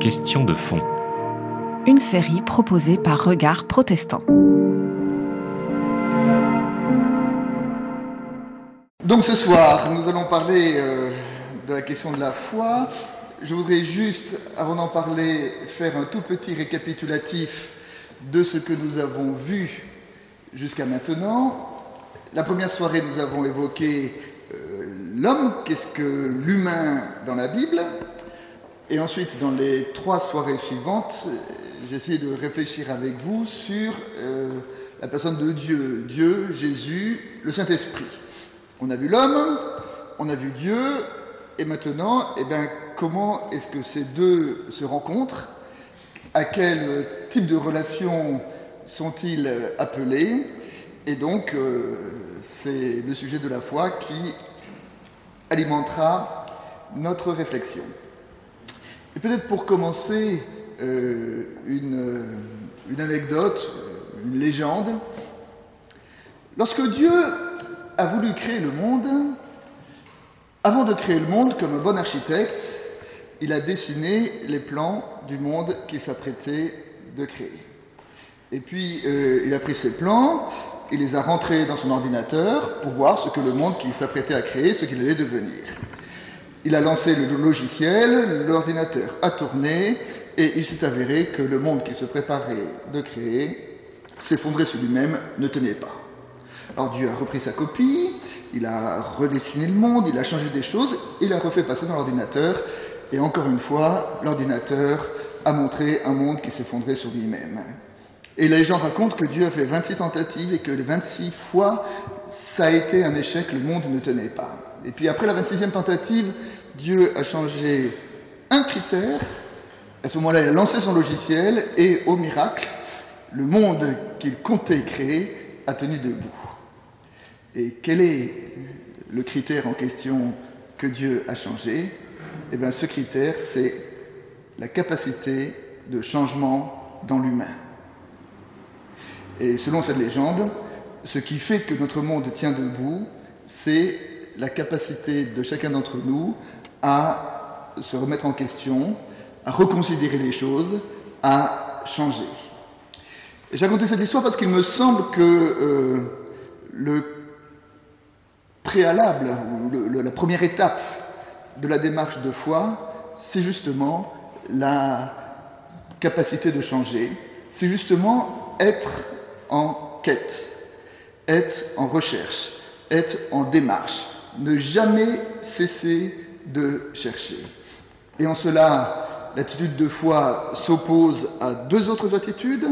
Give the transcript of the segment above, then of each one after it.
Question de fond. Une série proposée par Regard Protestant. Donc ce soir, nous allons parler euh, de la question de la foi. Je voudrais juste, avant d'en parler, faire un tout petit récapitulatif de ce que nous avons vu jusqu'à maintenant. La première soirée, nous avons évoqué euh, l'homme, qu'est-ce que l'humain dans la Bible? Et ensuite, dans les trois soirées suivantes, j'ai essayé de réfléchir avec vous sur euh, la personne de Dieu, Dieu, Jésus, le Saint-Esprit. On a vu l'homme, on a vu Dieu, et maintenant, eh bien, comment est-ce que ces deux se rencontrent? À quel type de relation sont-ils appelés? Et donc, euh, c'est le sujet de la foi qui alimentera notre réflexion. Et peut-être pour commencer, euh, une, une anecdote, une légende. Lorsque Dieu a voulu créer le monde, avant de créer le monde, comme un bon architecte, il a dessiné les plans du monde qu'il s'apprêtait de créer. Et puis, euh, il a pris ces plans, il les a rentrés dans son ordinateur pour voir ce que le monde qu'il s'apprêtait à créer, ce qu'il allait devenir. Il a lancé le logiciel, l'ordinateur a tourné, et il s'est avéré que le monde qu'il se préparait de créer s'effondrait sur lui-même, ne tenait pas. Alors Dieu a repris sa copie, il a redessiné le monde, il a changé des choses, il a refait passer dans l'ordinateur, et encore une fois, l'ordinateur a montré un monde qui s'effondrait sur lui-même. Et la légende raconte que Dieu a fait 26 tentatives et que les 26 fois, ça a été un échec, le monde ne tenait pas. Et puis après la 26e tentative, Dieu a changé un critère. À ce moment-là, il a lancé son logiciel et au miracle, le monde qu'il comptait créer a tenu debout. Et quel est le critère en question que Dieu a changé? Eh bien, ce critère, c'est la capacité de changement dans l'humain. Et selon cette légende, ce qui fait que notre monde tient debout, c'est la capacité de chacun d'entre nous à se remettre en question, à reconsidérer les choses, à changer. J'ai raconté cette histoire parce qu'il me semble que euh, le préalable, ou la première étape de la démarche de foi, c'est justement la capacité de changer, c'est justement être en quête, être en recherche, être en démarche, ne jamais cesser de chercher. Et en cela, l'attitude de foi s'oppose à deux autres attitudes.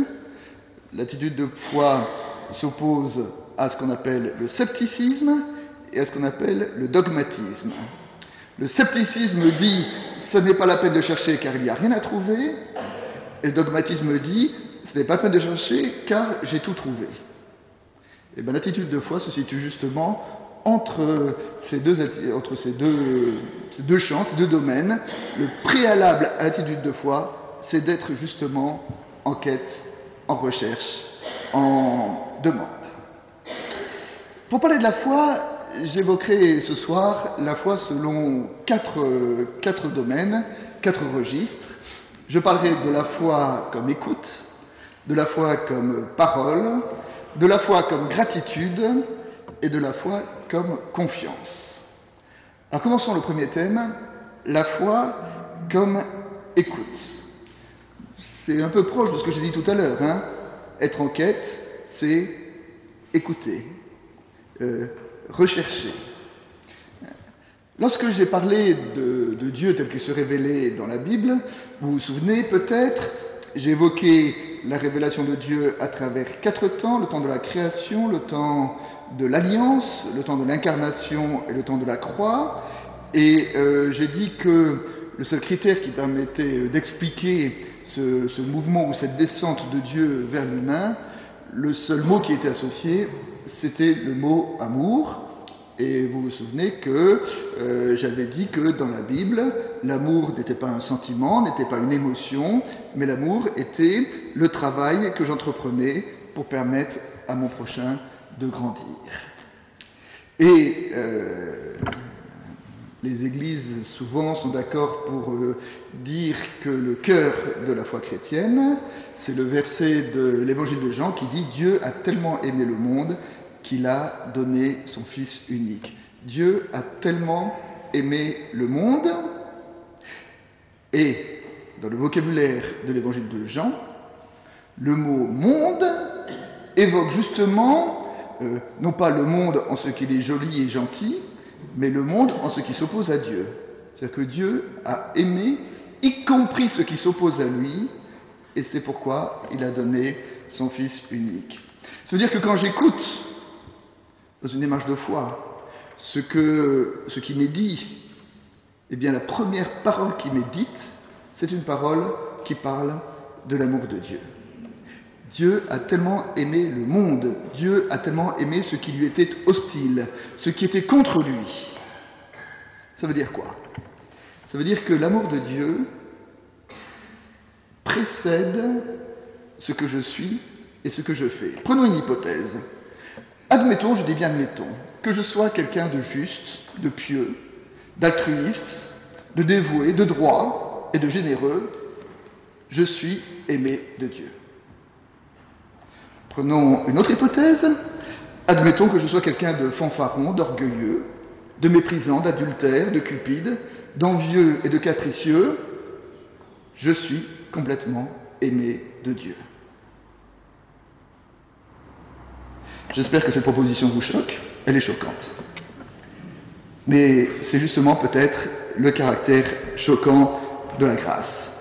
L'attitude de foi s'oppose à ce qu'on appelle le scepticisme et à ce qu'on appelle le dogmatisme. Le scepticisme dit ce n'est pas la peine de chercher car il n'y a rien à trouver, et le dogmatisme dit ce n'est pas la peine de chercher car j'ai tout trouvé. Et bien l'attitude de foi se situe justement entre ces deux, entre ces deux, ces deux champs, ces deux domaines. Le préalable à l'attitude de foi, c'est d'être justement en quête, en recherche, en demande. Pour parler de la foi, j'évoquerai ce soir la foi selon quatre, quatre domaines, quatre registres. Je parlerai de la foi comme écoute, de la foi comme parole, de la foi comme gratitude et de la foi comme confiance. Alors commençons le premier thème, la foi comme écoute. C'est un peu proche de ce que j'ai dit tout à l'heure. Hein. Être en quête, c'est écouter, euh, rechercher. Lorsque j'ai parlé de, de Dieu tel qu'il se révélait dans la Bible, vous vous souvenez peut-être, j'ai évoqué la révélation de Dieu à travers quatre temps, le temps de la création, le temps de l'alliance, le temps de l'incarnation et le temps de la croix. Et euh, j'ai dit que le seul critère qui permettait d'expliquer ce, ce, mouvement ou cette descente de Dieu vers l'humain, le seul mot qui était associé, c'était le mot amour. Et vous vous souvenez que euh, j'avais dit que dans la Bible, l'amour n'était pas un sentiment, n'était pas une émotion, mais l'amour était le travail que j'entreprenais pour permettre à mon prochain de grandir. Et euh, les églises souvent sont d'accord pour euh, dire que le cœur de la foi chrétienne, c'est le verset de l'évangile de Jean qui dit Dieu a tellement aimé le monde qu'il a donné son Fils unique. Dieu a tellement aimé le monde, et dans le vocabulaire de l'évangile de Jean, le mot monde évoque justement, euh, non pas le monde en ce qu'il est joli et gentil, mais le monde en ce qui s'oppose à Dieu. C'est-à-dire que Dieu a aimé, y compris ce qui s'oppose à lui, et c'est pourquoi il a donné son Fils unique. Ça veut dire que quand j'écoute, dans une démarche de foi, ce, que, ce qui m'est dit, eh bien la première parole qui m'est dite, c'est une parole qui parle de l'amour de Dieu. Dieu a tellement aimé le monde, Dieu a tellement aimé ce qui lui était hostile, ce qui était contre lui. Ça veut dire quoi? Ça veut dire que l'amour de Dieu précède ce que je suis et ce que je fais. Prenons une hypothèse. Admettons, je dis bien admettons, que je sois quelqu'un de juste, de pieux, d'altruiste, de dévoué, de droit et de généreux. Je suis aimé de Dieu. Prenons une autre hypothèse. Admettons que je sois quelqu'un de fanfaron, d'orgueilleux, de méprisant, d'adultère, de cupide, d'envieux et de capricieux. Je suis complètement aimé de Dieu. J'espère que cette proposition vous choque. Elle est choquante. Mais c'est justement peut-être le caractère choquant de la grâce.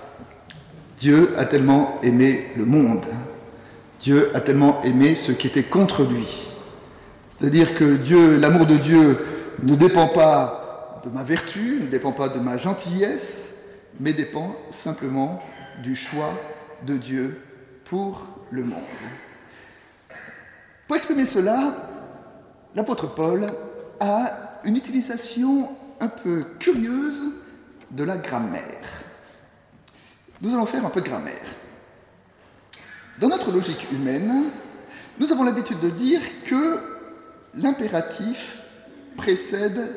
Dieu a tellement aimé le monde Dieu a tellement aimé ce qui était contre lui. C'est-à-dire que Dieu, l'amour de Dieu ne dépend pas de ma vertu, ne dépend pas de ma gentillesse, mais dépend simplement du choix de Dieu pour le monde. Pour exprimer cela, l'apôtre Paul a une utilisation un peu curieuse de la grammaire. Nous allons faire un peu de grammaire. Dans notre logique humaine, nous avons l'habitude de dire que l'impératif précède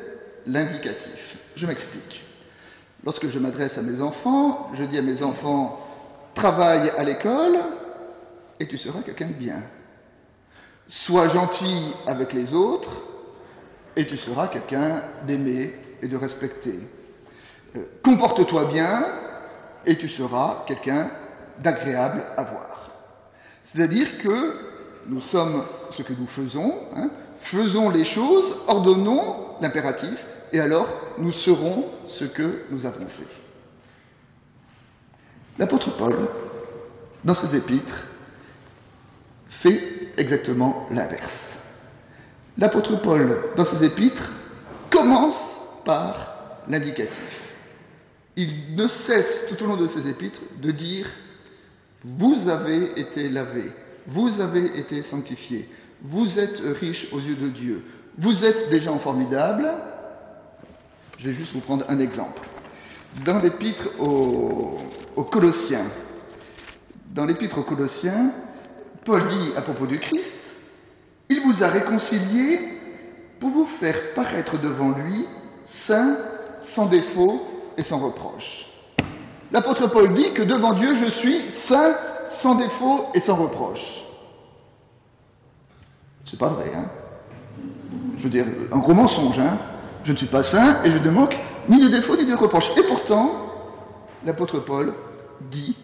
l'indicatif. Je m'explique. Lorsque je m'adresse à mes enfants, je dis à mes enfants, travaille à l'école et tu seras quelqu'un de bien. Sois gentil avec les autres et tu seras quelqu'un d'aimé et de respecté. Euh, comporte-toi bien et tu seras quelqu'un d'agréable à voir. C'est-à-dire que nous sommes ce que nous faisons, hein, faisons les choses, ordonnons l'impératif, et alors nous serons ce que nous avons fait. L'apôtre Paul, dans ses épîtres, fait exactement l'inverse. L'apôtre Paul, dans ses épîtres, commence par l'indicatif. Il ne cesse tout au long de ses épîtres de dire vous avez été lavé, vous avez été sanctifié, vous êtes riche aux yeux de Dieu, vous êtes des gens formidables. Je vais juste vous prendre un exemple. Dans l'épître aux, Colossiens, dans l'épître aux Colossiens, Paul dit à propos du Christ, il vous a réconcilié pour vous faire paraître devant lui saint, sans défaut et sans reproche. L'apôtre Paul dit que devant Dieu, je suis saint, sans défaut et sans reproche. C'est pas vrai, hein Je veux dire, un gros mensonge, hein Je ne suis pas saint et je ne manque ni de défaut ni de reproche. Et pourtant, l'apôtre Paul dit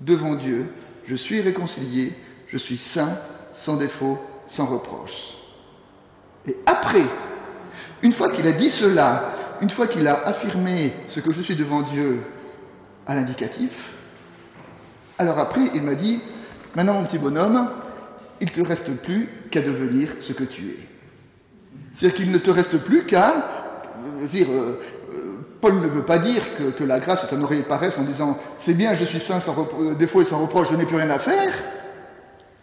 devant Dieu, je suis réconcilié, je suis saint, sans défaut, sans reproche. Et après, une fois qu'il a dit cela, une fois qu'il a affirmé ce que je suis devant Dieu à l'indicatif. Alors après, il m'a dit, maintenant mon petit bonhomme, il ne te reste plus qu'à devenir ce que tu es. C'est-à-dire qu'il ne te reste plus qu'à... Euh, dire, euh, euh, Paul ne veut pas dire que, la grâce est un oreiller paresse en disant c'est bien, je suis saint sans défaut et sans reproche, je n'ai plus rien à faire.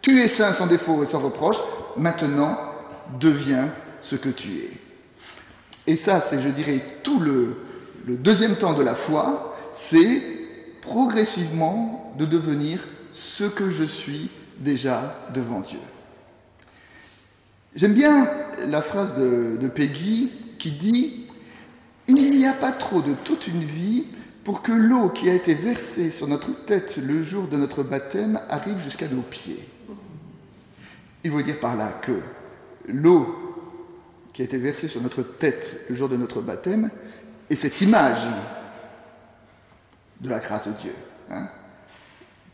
Tu es saint sans défaut et sans reproche, maintenant deviens ce que tu es. Et ça, c'est, je dirais, tout le deuxième temps de la foi, c'est progressivement de devenir ce que je suis déjà devant Dieu. J'aime bien la phrase de, Peggy qui dit Il n'y a pas trop de toute une vie pour que l'eau qui a été versée sur notre tête le jour de notre baptême arrive jusqu'à nos pieds. Il veut dire par là que l'eau qui a été versée sur notre tête le jour de notre baptême est cette image de la grâce de Dieu. Hein.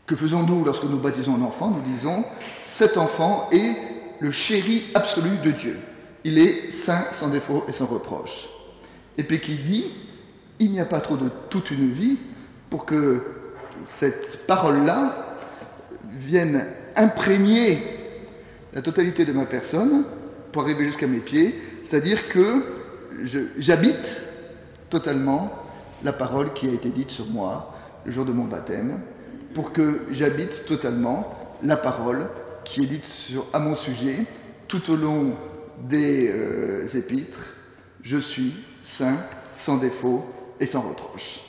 que faisons-nous lorsque nous baptisons un enfant? Nous disons, cet enfant est le chéri absolu de Dieu. Il est saint, sans défaut et sans reproche. Et puis qui dit, il n'y a pas trop de toute une vie pour que cette parole-là vienne imprégner la totalité de ma personne pour arriver jusqu'à mes pieds, c'est-à-dire que j'habite totalement la parole qui a été dite sur moi le jour de mon baptême, pour que j'habite totalement la parole qui est dite à mon sujet tout au long des euh, épîtres. Je suis saint, sans défaut et sans reproche.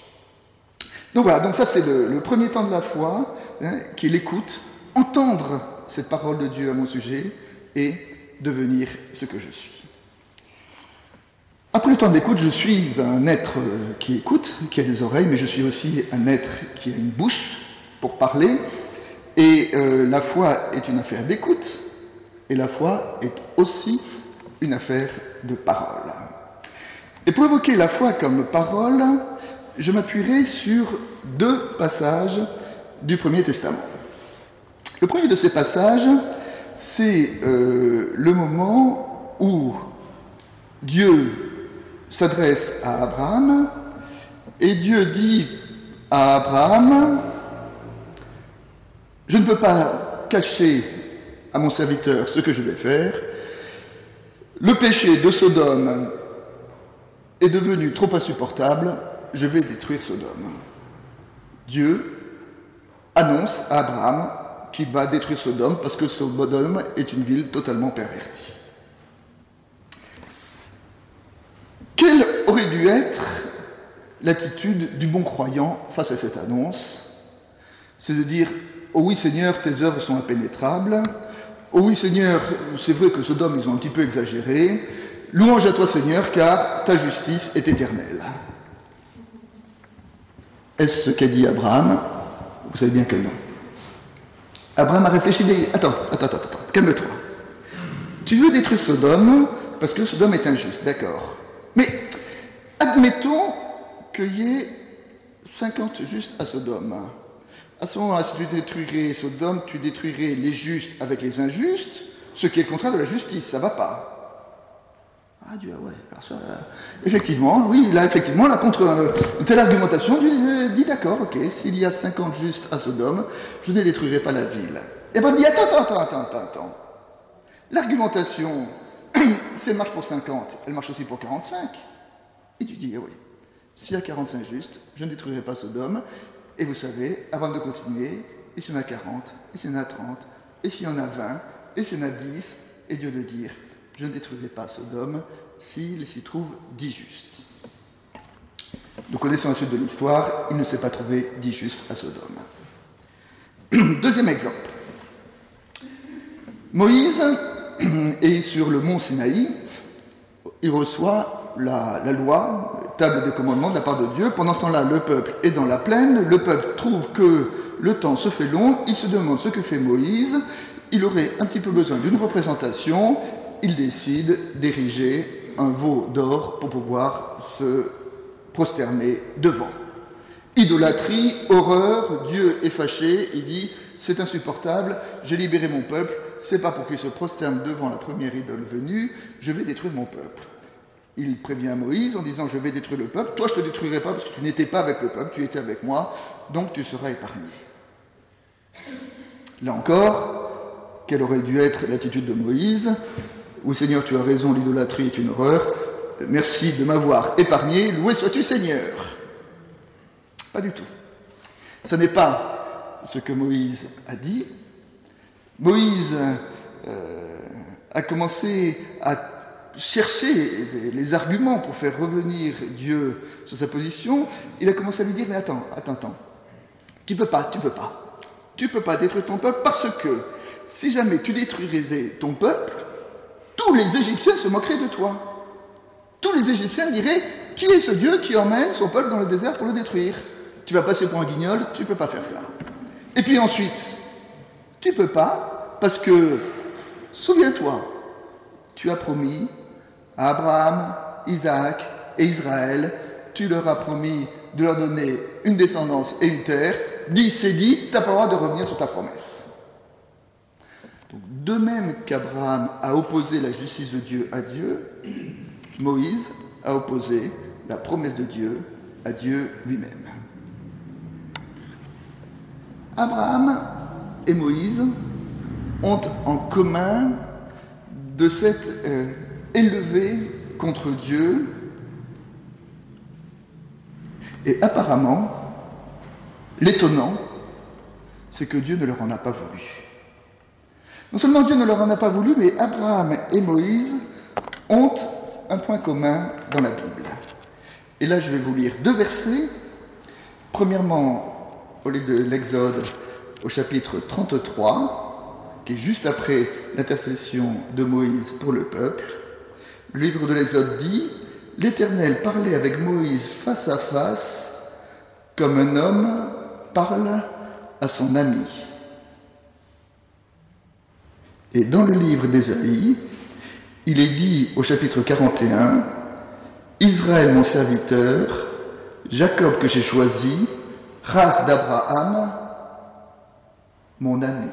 Donc voilà, donc ça c'est le, premier temps de la foi, hein, qui est l'écoute, entendre cette parole de Dieu à mon sujet et devenir ce que je suis. Après le temps de l'écoute, je suis un être qui écoute, qui a des oreilles, mais je suis aussi un être qui a une bouche pour parler. Et euh, la foi est une affaire d'écoute, et la foi est aussi une affaire de parole. Et pour évoquer la foi comme parole, je m'appuierai sur deux passages du Premier Testament. Le premier de ces passages, c'est euh, le moment où Dieu s'adresse à Abraham et Dieu dit à Abraham, je ne peux pas cacher à mon serviteur ce que je vais faire. Le péché de Sodome est devenu trop insupportable, je vais détruire Sodome. Dieu annonce à Abraham qu'il va détruire Sodome parce que Sodome est une ville totalement pervertie. Quelle aurait dû être l'attitude du bon croyant face à cette annonce? C'est de dire Oh oui, Seigneur, tes œuvres sont impénétrables. Oh oui, Seigneur, c'est vrai que Sodome, ils ont un petit peu exagéré. Louange à toi, Seigneur, car ta justice est éternelle. Est-ce ce qu'a dit Abraham? Vous savez bien que non. Abraham a réfléchi, dit Attends, attends, attends, attends calme-toi. Tu veux détruire Sodome parce que Sodome est injuste, d'accord. Mais admettons qu'il y ait 50 justes à Sodome. À ce moment-là, si tu détruirais Sodome, tu détruirais les justes avec les injustes, ce qui est le contraire de la justice, ça va pas. Ah, Dieu, ouais, alors ça, effectivement, oui, là, effectivement, là, contre euh, une telle argumentation, Dieu euh, dit d'accord, ok, s'il y a 50 justes à Sodome, je ne détruirai pas la ville. Et ben, il dit attends, attends, attends, attends, attends. L'argumentation si elle marche pour 50, elle marche aussi pour 45. Et tu dis, eh oui, s'il y a 45 justes, je ne détruirai pas Sodome. Et vous savez, avant de continuer, et s'il y en a 40, et s'il y en a 30, et s'il y en a 20, et s'il y en a 10, et Dieu de dire, je ne détruirai pas Sodome s'il s'y trouve 10 justes. Nous connaissons la suite de l'histoire, il ne s'est pas trouvé 10 justes à Sodome. Deuxième exemple. Moïse et sur le mont Sinaï, il reçoit la, loi, table des commandements de la part de Dieu. Pendant ce temps-là, le peuple est dans la plaine, le peuple trouve que le temps se fait long, il se demande ce que fait Moïse, il aurait un petit peu besoin d'une représentation, il décide d'ériger un veau d'or pour pouvoir se prosterner devant. Idolâtrie, horreur, Dieu est fâché, il dit c'est insupportable, j'ai libéré mon peuple, c'est pas pour qu'il se prosterne devant la première idole venue, je vais détruire mon peuple. Il prévient Moïse en disant Je vais détruire le peuple, toi je te détruirai pas parce que tu n'étais pas avec le peuple, tu étais avec moi, donc tu seras épargné. Là encore, quelle aurait dû être l'attitude de Moïse? Oui, Seigneur, tu as raison, l'idolâtrie est une horreur. Merci de m'avoir épargné, loué sois-tu, Seigneur? Pas du tout. Ce n'est pas ce que Moïse a dit, Moïse euh, a commencé à chercher les, arguments pour faire revenir Dieu sur sa position. Il a commencé à lui dire, mais attends, attends, attends, tu peux pas, tu peux pas. Tu peux pas détruire ton peuple parce que si jamais tu détruirais ton peuple, tous les Égyptiens se moqueraient de toi. Tous les Égyptiens diraient, qui est ce Dieu qui emmène son peuple dans le désert pour le détruire? Tu vas passer pour un guignol, tu ne peux pas faire ça. Et puis ensuite, tu peux pas, parce que, souviens-toi, tu as promis à Abraham, Isaac et Israël, tu leur as promis de leur donner une descendance et une terre. Dis, c'est dit, tu n'as pas le droit de revenir sur ta promesse. De même qu'Abraham a opposé la justice de Dieu à Dieu, Moïse a opposé la promesse de Dieu à Dieu lui-même. Abraham et Moïse ont en commun de s'être euh, élevés contre Dieu et apparemment, l'étonnant, c'est que Dieu ne leur en a pas voulu. Non seulement Dieu ne leur en a pas voulu, mais Abraham et Moïse ont un point commun dans la Bible. Et là, je vais vous lire deux versets. Premièrement, au lieu de l'Exode, au chapitre 33, qui est juste après l'intercession de Moïse pour le peuple. Le livre de l'Exode dit L'Éternel parlait avec Moïse face à face, comme un homme parle à son ami. Et dans le livre d'Ésaïe, il est dit au chapitre 41, Israël mon serviteur, Jacob que j'ai choisi, race d'Abraham, mon ami.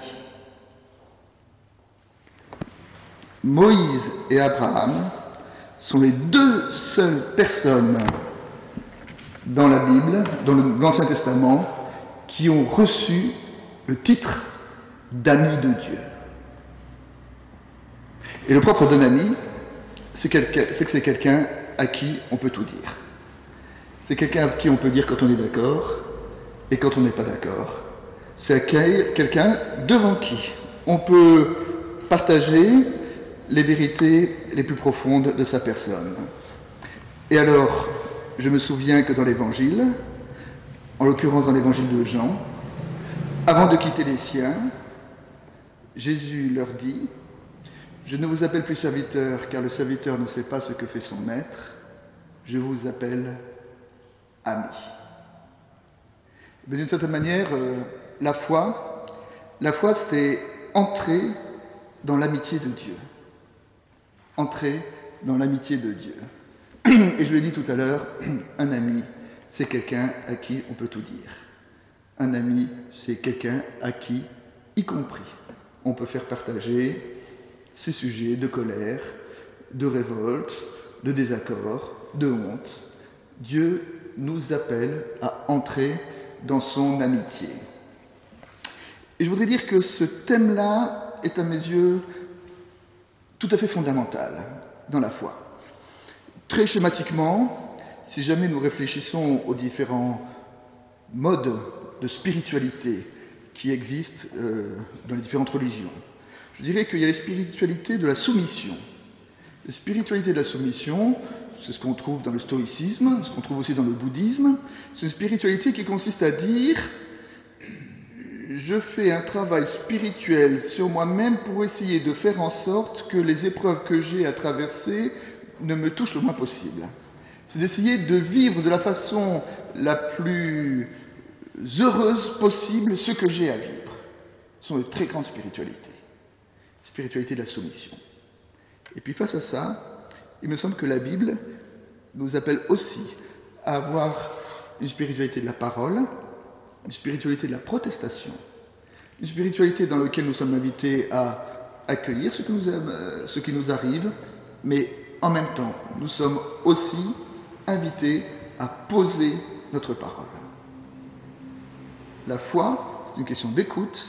Moïse et Abraham sont les deux seules personnes dans la Bible, dans l'Ancien Testament, qui ont reçu le titre d'ami de Dieu. Et le propre d'un ami, c'est que c'est quelqu'un à qui on peut tout dire. C'est quelqu'un à qui on peut dire quand on est d'accord et quand on n'est pas d'accord. C'est quelqu'un devant qui on peut partager les vérités les plus profondes de sa personne. Et alors, je me souviens que dans l'Évangile, en l'occurrence dans l'Évangile de Jean, avant de quitter les siens, Jésus leur dit, je ne vous appelle plus serviteur, car le serviteur ne sait pas ce que fait son maître, je vous appelle ami. D'une certaine manière, euh, la foi, la foi, c'est entrer dans l'amitié de Dieu. Entrer dans l'amitié de Dieu. Et je l'ai dit tout à l'heure, un ami, c'est quelqu'un à qui on peut tout dire. Un ami, c'est quelqu'un à qui, y compris, on peut faire partager ces sujets de colère, de révolte, de désaccord, de honte. Dieu nous appelle à entrer dans son amitié. Et je voudrais dire que ce thème-là est à mes yeux tout à fait fondamental dans la foi. Très schématiquement, si jamais nous réfléchissons aux différents modes de spiritualité qui existent euh, dans les différentes religions, je dirais qu'il y a les spiritualités de la soumission. Les spiritualités de la soumission, c'est ce qu'on trouve dans le stoïcisme, ce qu'on trouve aussi dans le bouddhisme. C'est une spiritualité qui consiste à dire je fais un travail spirituel sur moi-même pour essayer de faire en sorte que les épreuves que j'ai à traverser ne me touchent le moins possible. C'est d'essayer de vivre de la façon la plus heureuse possible ce que j'ai à vivre. Ce sont de très grandes spiritualités spiritualité de la soumission. Et puis face à ça, il me semble que la Bible nous appelle aussi à avoir une spiritualité de la parole, une spiritualité de la protestation, une spiritualité dans laquelle nous sommes invités à accueillir ce, euh, ce qui nous arrive, mais en même temps, nous sommes aussi invités à poser notre parole. La foi, c'est une question d'écoute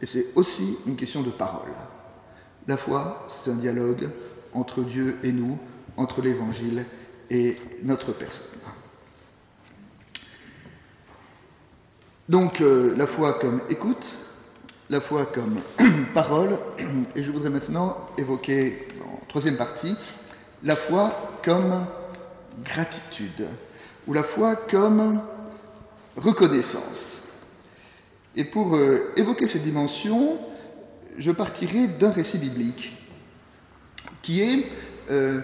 et c'est aussi une question de parole. La foi, c'est un dialogue entre Dieu et nous, entre l'Évangile et notre personne. Donc euh, la foi comme écoute, la foi comme parole, et je voudrais maintenant évoquer en troisième partie la foi comme gratitude, ou la foi comme reconnaissance. Et pour euh, évoquer cette dimension, je partirai d'un récit biblique qui est euh,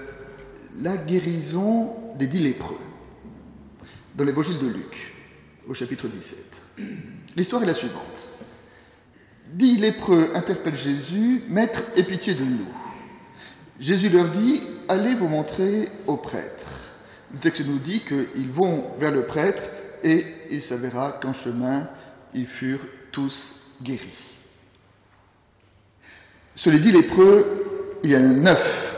la guérison des dix lépreux. dans l'évangile de Luc, au chapitre 17. L'histoire est la suivante. Dix lépreux interpellent Jésus, Maître, aie pitié de nous. Jésus leur dit, allez vous montrer au prêtre. Le texte nous dit qu'ils vont vers le prêtre et il s'avéra qu'en chemin, ils furent tous guéris. Sur les dix lépreux, il y en a neuf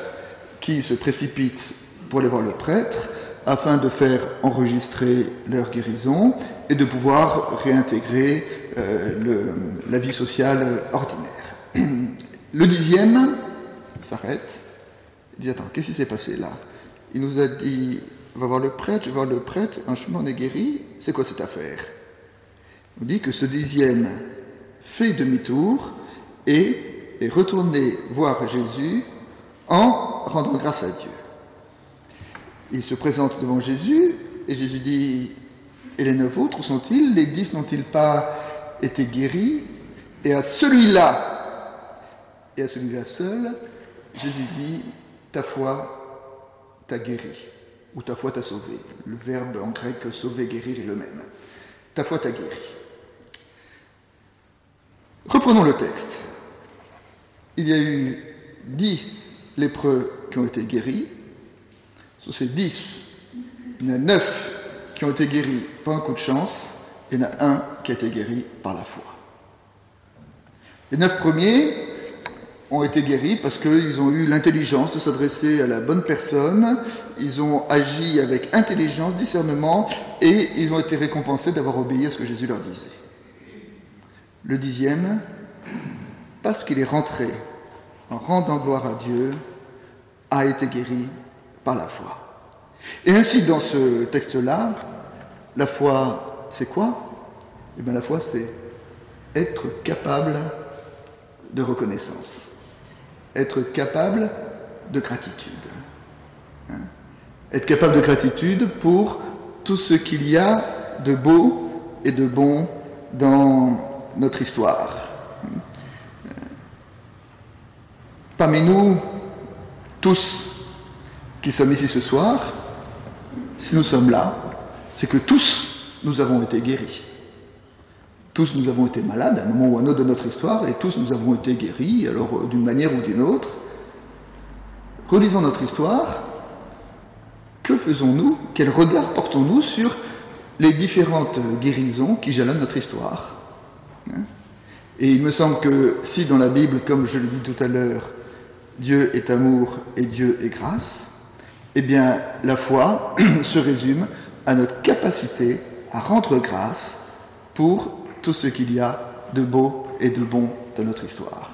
qui se précipitent pour aller voir le prêtre afin de faire enregistrer leur guérison et de pouvoir réintégrer euh, la vie sociale ordinaire. Le dixième s'arrête, il dit Attends, qu'est-ce qui s'est passé là? Il nous a dit va voir le prêtre, je vais voir le prêtre, un chemin est guéri, c'est quoi cette affaire? On dit que ce dixième fait demi-tour et est retourné voir Jésus en rendant grâce à Dieu. Il se présente devant Jésus et Jésus dit Et les neuf autres, où sont-ils? Les dix n'ont-ils pas été guéris? Et à celui-là, et à celui-là seul, Jésus dit Ta foi t'a guéri, ou ta foi t'a sauvé. Le verbe en grec sauver, guérir est le même. Ta foi t'a guéri. Reprenons le texte. Il y a eu dix lépreux qui ont été guéris, sur ces dix, il y en a neuf qui ont été guéris par un coup de chance, il y en a un qui a été guéri par la foi. Les neuf premiers ont été guéris parce qu'ils ont eu l'intelligence de s'adresser à la bonne personne, ils ont agi avec intelligence, discernement, et ils ont été récompensés d'avoir obéi à ce que Jésus leur disait. Le dixième, parce qu'il est rentré en rendant gloire à Dieu, a été guéri la foi. Et ainsi, dans ce texte-là, la foi, c'est quoi? Eh bien, la foi, c'est être capable de reconnaissance, être capable de gratitude. Hein. être capable de gratitude pour tout ce qu'il y a de beau et de bon dans notre histoire. Parmi nous, tous, qui sommes ici ce soir, si nous sommes là, c'est que tous nous avons été guéris. Tous nous avons été malades à un moment ou à un autre de notre histoire, et tous nous avons été guéris, alors euh, d'une manière ou d'une autre. Relisons notre histoire. Que faisons-nous? Quel regard portons-nous sur les différentes guérisons qui jalonnent notre histoire? Hein? Et il me semble que si dans la Bible, comme je le dis tout à l'heure, Dieu est amour et Dieu est grâce, eh bien, la foi se résume à notre capacité à rendre grâce pour tout ce qu'il y a de beau et de bon dans notre histoire.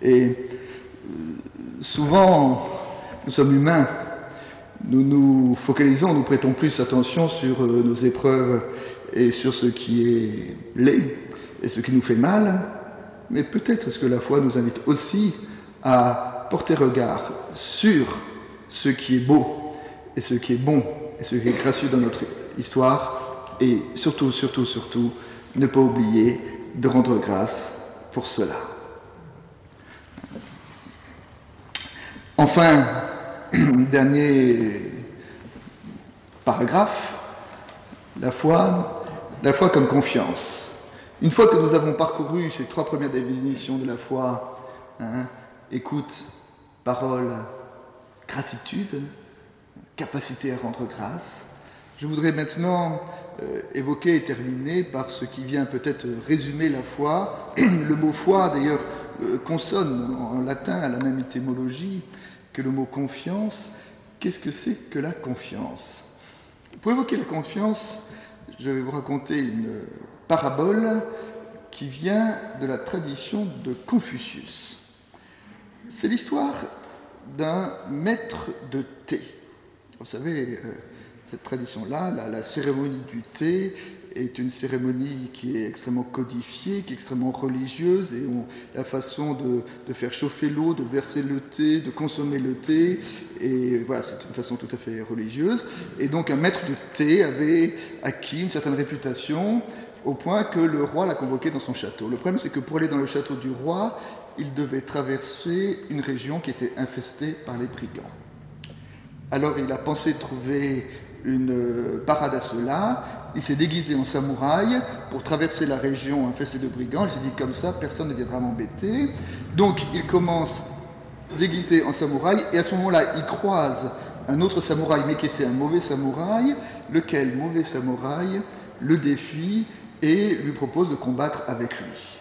Et euh, souvent, nous sommes humains, nous nous focalisons, nous prêtons plus attention sur euh, nos épreuves et sur ce qui est laid et ce qui nous fait mal, mais peut-être est-ce que la foi nous invite aussi à porter regard sur ce qui est beau et ce qui est bon et ce qui est gracieux dans notre histoire et surtout, surtout, surtout, ne pas oublier de rendre grâce pour cela. Enfin, dernier paragraphe, la foi, la foi comme confiance. Une fois que nous avons parcouru ces trois premières définitions de la foi, hein, écoute, parole, gratitude, capacité à rendre grâce. Je voudrais maintenant euh, évoquer et terminer par ce qui vient peut-être résumer la foi. Le mot foi, d'ailleurs, euh, consonne en latin à la même étymologie que le mot confiance. Qu'est-ce que c'est que la confiance? Pour évoquer la confiance, je vais vous raconter une parabole qui vient de la tradition de Confucius. C'est l'histoire d'un maître de thé. Vous savez, euh, cette tradition-là, la, cérémonie du thé est une cérémonie qui est extrêmement codifiée, qui est extrêmement religieuse, et la façon de, faire chauffer l'eau, de verser le thé, de consommer le thé, et voilà, c'est une façon tout à fait religieuse. Et donc un maître de thé avait acquis une certaine réputation au point que le roi l'a convoqué dans son château. Le problème, c'est que pour aller dans le château du roi, il devait traverser une région qui était infestée par les brigands. Alors il a pensé trouver une parade à cela. Il s'est déguisé en samouraï pour traverser la région infestée de brigands. Il s'est dit comme ça, personne ne viendra m'embêter. Donc il commence déguisé en samouraï et à ce moment-là, il croise un autre samouraï, mais qui était un mauvais samouraï, lequel mauvais samouraï le défie et lui propose de combattre avec lui.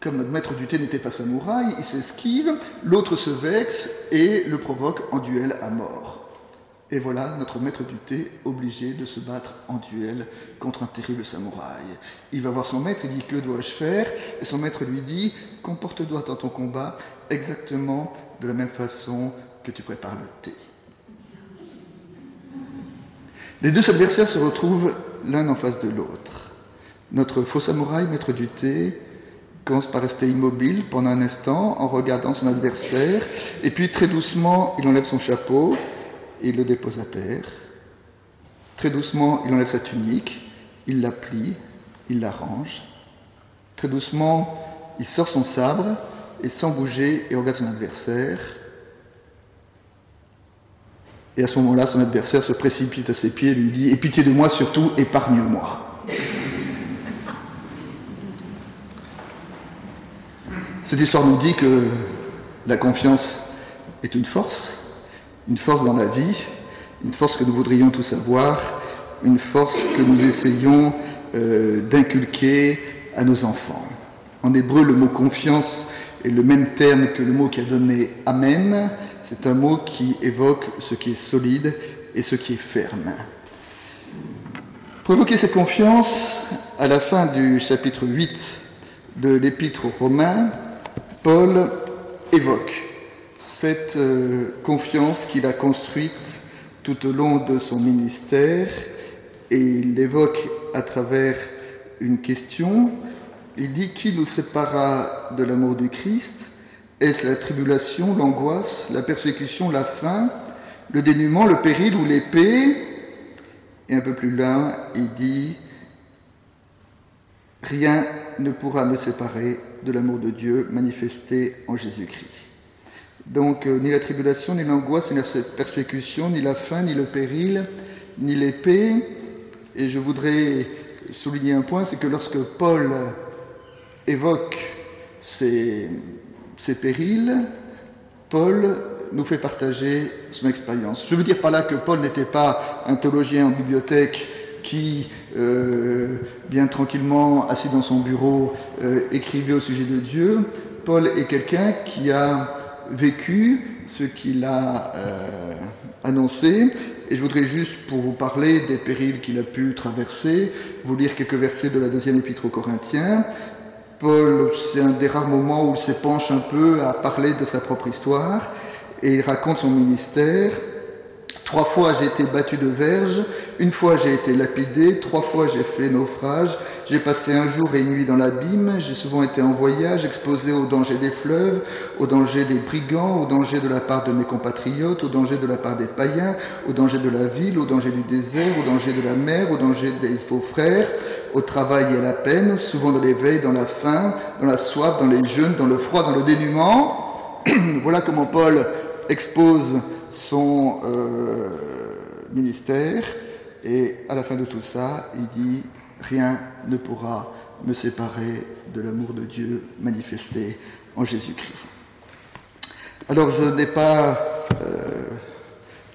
Comme notre maître du thé n'était pas samouraï, il s'esquive, l'autre se vexe et le provoque en duel à mort. Et voilà notre maître du thé obligé de se battre en duel contre un terrible samouraï. Il va voir son maître, il dit Que dois-je faire? Et son maître lui dit Comporte-toi dans ton combat exactement de la même façon que tu prépares le thé. Les deux adversaires se retrouvent l'un en face de l'autre. Notre faux samouraï, maître du thé, commence par rester immobile pendant un instant en regardant son adversaire, et puis très doucement, il enlève son chapeau et il le dépose à terre. Très doucement, il enlève sa tunique, il la plie, il la range. Très doucement, il sort son sabre et sans bouger, il regarde son adversaire. Et à ce moment-là, son adversaire se précipite à ses pieds et lui dit Et pitié de moi surtout, épargne-moi. Cette histoire nous dit que la confiance est une force, une force dans la vie, une force que nous voudrions tous avoir, une force que nous essayons euh, d'inculquer à nos enfants. En hébreu, le mot confiance est le même terme que le mot qui a donné Amen. C'est un mot qui évoque ce qui est solide et ce qui est ferme. Pour évoquer cette confiance, à la fin du chapitre 8 de l'épître aux Romains, Paul évoque cette euh, confiance qu'il a construite tout au long de son ministère et il l'évoque à travers une question. Il dit Qui nous séparera de l'amour du Christ? Est-ce la tribulation, l'angoisse, la persécution, la faim, le dénuement, le péril ou l'épée? Et un peu plus loin, il dit Rien ne pourra me séparer de l'amour de Dieu manifesté en Jésus-Christ. Donc euh, ni la tribulation, ni l'angoisse, ni la persécution, ni la faim, ni le péril, ni l'épée. Et je voudrais souligner un point, c'est que lorsque Paul évoque ces, ces, périls, Paul nous fait partager son expérience. Je veux dire par là que Paul n'était pas un théologien en bibliothèque qui, euh, bien tranquillement, assis dans son bureau, euh, écrivait au sujet de Dieu. Paul est quelqu'un qui a vécu ce qu'il a euh, annoncé. Et je voudrais juste, pour vous parler des périls qu'il a pu traverser, vous lire quelques versets de la deuxième épître aux Corinthiens. Paul, c'est un des rares moments où il s'épanche un peu à parler de sa propre histoire et il raconte son ministère. Trois fois j'ai été battu de verge, une fois j'ai été lapidé, trois fois j'ai fait naufrage, j'ai passé un jour et une nuit dans l'abîme, j'ai souvent été en voyage, exposé aux dangers des fleuves, aux dangers des brigands, aux dangers de la part de mes compatriotes, aux dangers de la part des païens, aux dangers de la ville, aux dangers du désert, aux dangers de la mer, aux dangers des faux frères, au travail et à la peine, souvent dans l'éveil, dans la faim, dans la soif, dans les jeûnes, dans le froid, dans le dénuement. voilà comment Paul expose son euh, ministère. Et à la fin de tout ça, il dit Rien ne pourra me séparer de l'amour de Dieu manifesté en Jésus-Christ. Alors je n'ai pas euh,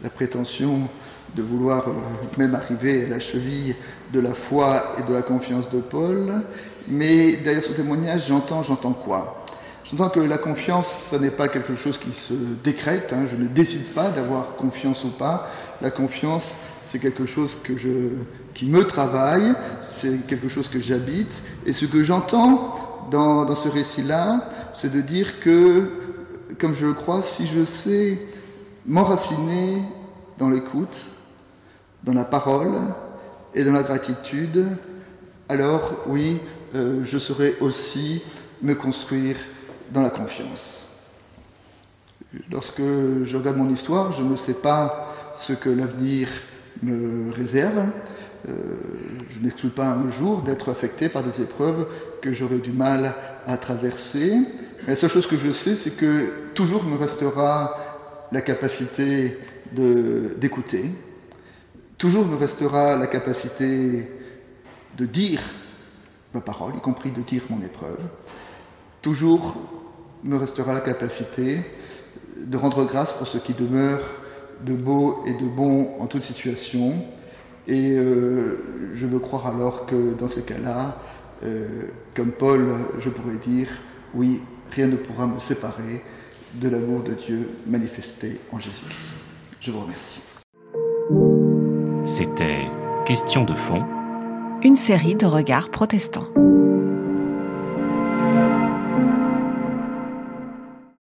la prétention de vouloir euh, même arriver à la cheville de la foi et de la confiance de Paul, mais derrière ce témoignage, j'entends, j'entends quoi? J'entends que la confiance, ce n'est pas quelque chose qui se décrète, hein. je ne décide pas d'avoir confiance ou pas. La confiance, c'est quelque chose que je, qui me travaille, c'est quelque chose que j'habite. Et ce que j'entends dans, dans ce récit-là, c'est de dire que, comme je le crois, si je sais m'enraciner dans l'écoute, dans la parole et dans la gratitude, alors oui, euh, je saurai aussi me construire dans la confiance. Lorsque je regarde mon histoire, je ne sais pas ce que l'avenir me réserve. Euh, je n'exclus pas un jour d'être affecté par des épreuves que j'aurai du mal à traverser. la seule chose que je sais, c'est que toujours me restera la capacité d'écouter, Toujours me restera la capacité de dire ma parole, y compris de dire mon épreuve. Toujours me restera la capacité de rendre grâce pour ce qui demeure de beau et de bon en toute situation. Et euh, je veux croire alors que dans ces cas-là, euh, comme Paul, je pourrais dire, oui, rien ne pourra me séparer de l'amour de Dieu manifesté en Jésus. Je vous remercie. C'était Question de fond. Une série de regards protestants.